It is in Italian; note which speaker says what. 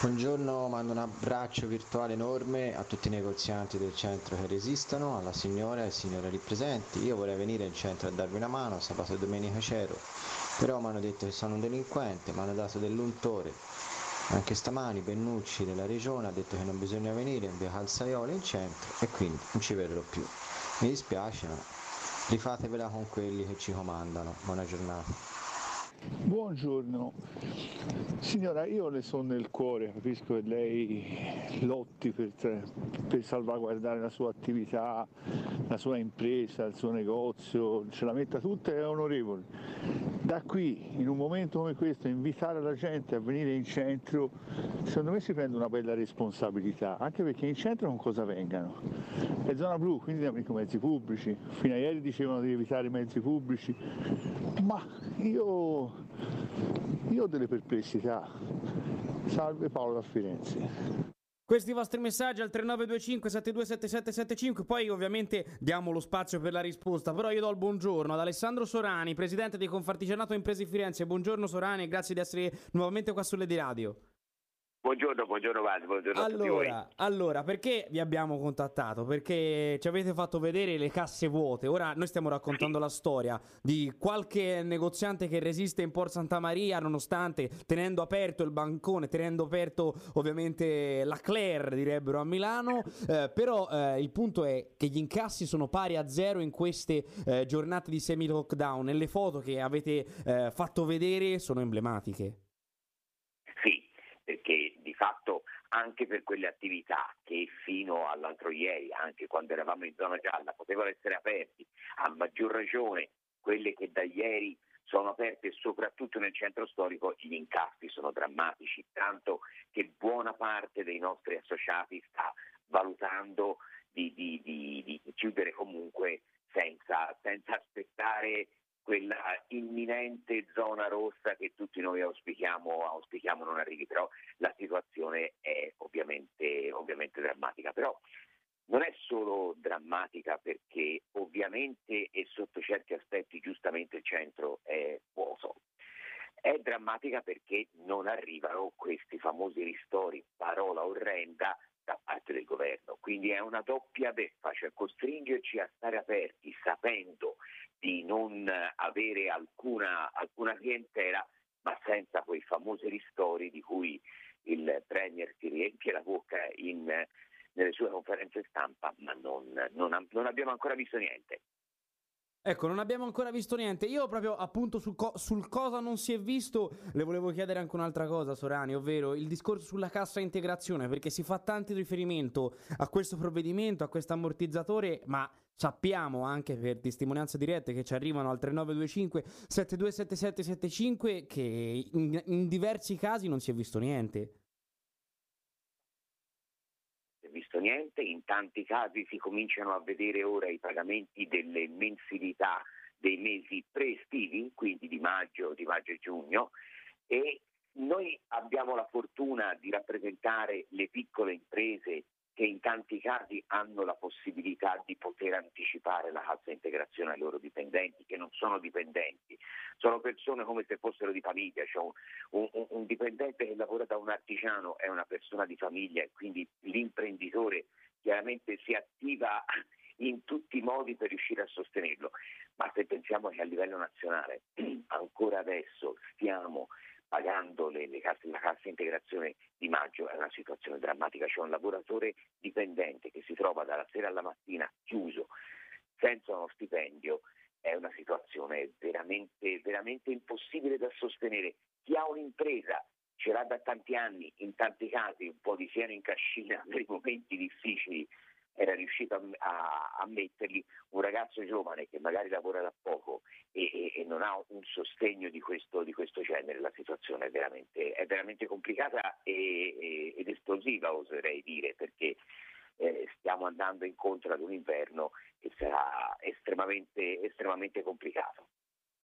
Speaker 1: Buongiorno, mando un abbraccio virtuale enorme a tutti i negozianti del centro che resistono, alla signora e ai signori presenti. Io vorrei venire in centro a darvi una mano, sabato e domenica c'ero, però mi hanno detto che sono un delinquente, mi hanno dato dell'untore. Anche stamani Bennucci della regione ha detto che non bisogna venire in via Calzaioli in centro e quindi non ci vedrò più. Mi dispiace, ma rifatevela con quelli che ci comandano. Buona giornata.
Speaker 2: Buongiorno, signora, io le sono nel cuore, capisco che lei lotti per, per, salvaguardare la sua attività, la sua impresa, il suo negozio, ce la metta tutta e è onorevole. Da qui, in un momento come questo, invitare la gente a venire in centro, secondo me si prende una bella responsabilità, anche perché in centro con cosa vengano? È zona blu, quindi andiamo con mezzi pubblici, fino a ieri dicevano di evitare i mezzi pubblici, ma io io ho delle perplessità. Salve Paolo da Firenze.
Speaker 3: Questi vostri messaggi al 3925 727775, poi ovviamente diamo lo spazio per la risposta, però io do il buongiorno ad Alessandro Sorani, presidente di Confartigianato Imprese Firenze. Buongiorno Sorani e grazie di essere nuovamente qua sulle di radio.
Speaker 4: Buongiorno, buongiorno Vaz, buongiorno
Speaker 3: allora, allora, perché vi abbiamo contattato? Perché ci avete fatto vedere le casse vuote. Ora noi stiamo raccontando la storia di qualche negoziante che resiste in Port Santa Maria nonostante tenendo aperto il bancone, tenendo aperto ovviamente la Claire, direbbero a Milano, eh, però eh, il punto è che gli incassi sono pari a zero in queste eh, giornate di semi-lockdown. E le foto che avete eh, fatto vedere sono emblematiche
Speaker 4: perché di fatto anche per quelle attività che fino all'altro ieri, anche quando eravamo in zona gialla, potevano essere aperti, a maggior ragione quelle che da ieri sono aperte soprattutto nel centro storico, gli incassi sono drammatici, tanto che buona parte dei nostri associati sta valutando di, di, di, di chiudere comunque senza, senza aspettare quella imminente zona rossa che tutti noi auspichiamo, auspichiamo non arrivi, però la situazione è ovviamente, ovviamente drammatica. Però non è solo drammatica perché ovviamente e sotto certi aspetti giustamente il centro è vuoto. È drammatica perché non arrivano questi famosi ristori, parola orrenda, da parte del governo. Quindi è una doppia beffa, cioè costringerci a stare aperti sapendo avere alcuna, alcuna clientela, ma senza quei famosi ristori di cui il Premier si riempie la bocca in, nelle sue conferenze stampa, ma non, non, non abbiamo ancora visto niente.
Speaker 3: Ecco, non abbiamo ancora visto niente. Io proprio appunto sul, co- sul, cosa non si è visto le volevo chiedere anche un'altra cosa, Sorani, ovvero il discorso sulla cassa integrazione, perché si fa tanto riferimento a questo provvedimento, a questo ammortizzatore, ma sappiamo anche per testimonianze dirette che ci arrivano al 3925 727775 che in, in diversi casi non si è visto niente
Speaker 4: niente, in tanti casi si cominciano a vedere ora i pagamenti delle mensilità dei mesi pre-estivi, quindi di maggio, di maggio e giugno, e noi abbiamo la fortuna di rappresentare le piccole imprese che in tanti casi hanno la possibilità di poter anticipare la cassa integrazione ai loro dipendenti, che non sono dipendenti, sono persone come se fossero di famiglia, cioè un, un, un dipendente che lavora da un artigiano è una persona di famiglia e quindi l'imprenditore chiaramente si attiva in tutti i modi per riuscire a sostenerlo. Ma se pensiamo che a livello nazionale ancora adesso stiamo pagando le, le casse, la cassa integrazione di maggio è una situazione drammatica. C'è un lavoratore dipendente che si trova dalla sera alla mattina chiuso, senza uno stipendio, è una situazione veramente, veramente impossibile da sostenere. Chi ha un'impresa ce l'ha da tanti anni, in tanti casi un po' di fieno in cascina nei momenti difficili era riuscito a, a, a, metterli un ragazzo giovane che magari lavora da poco e, e, e non ha un sostegno di questo, di questo genere, la situazione è veramente, è veramente complicata e, ed esplosiva, oserei dire, perché eh, stiamo andando incontro ad un inverno che sarà estremamente, estremamente complicato.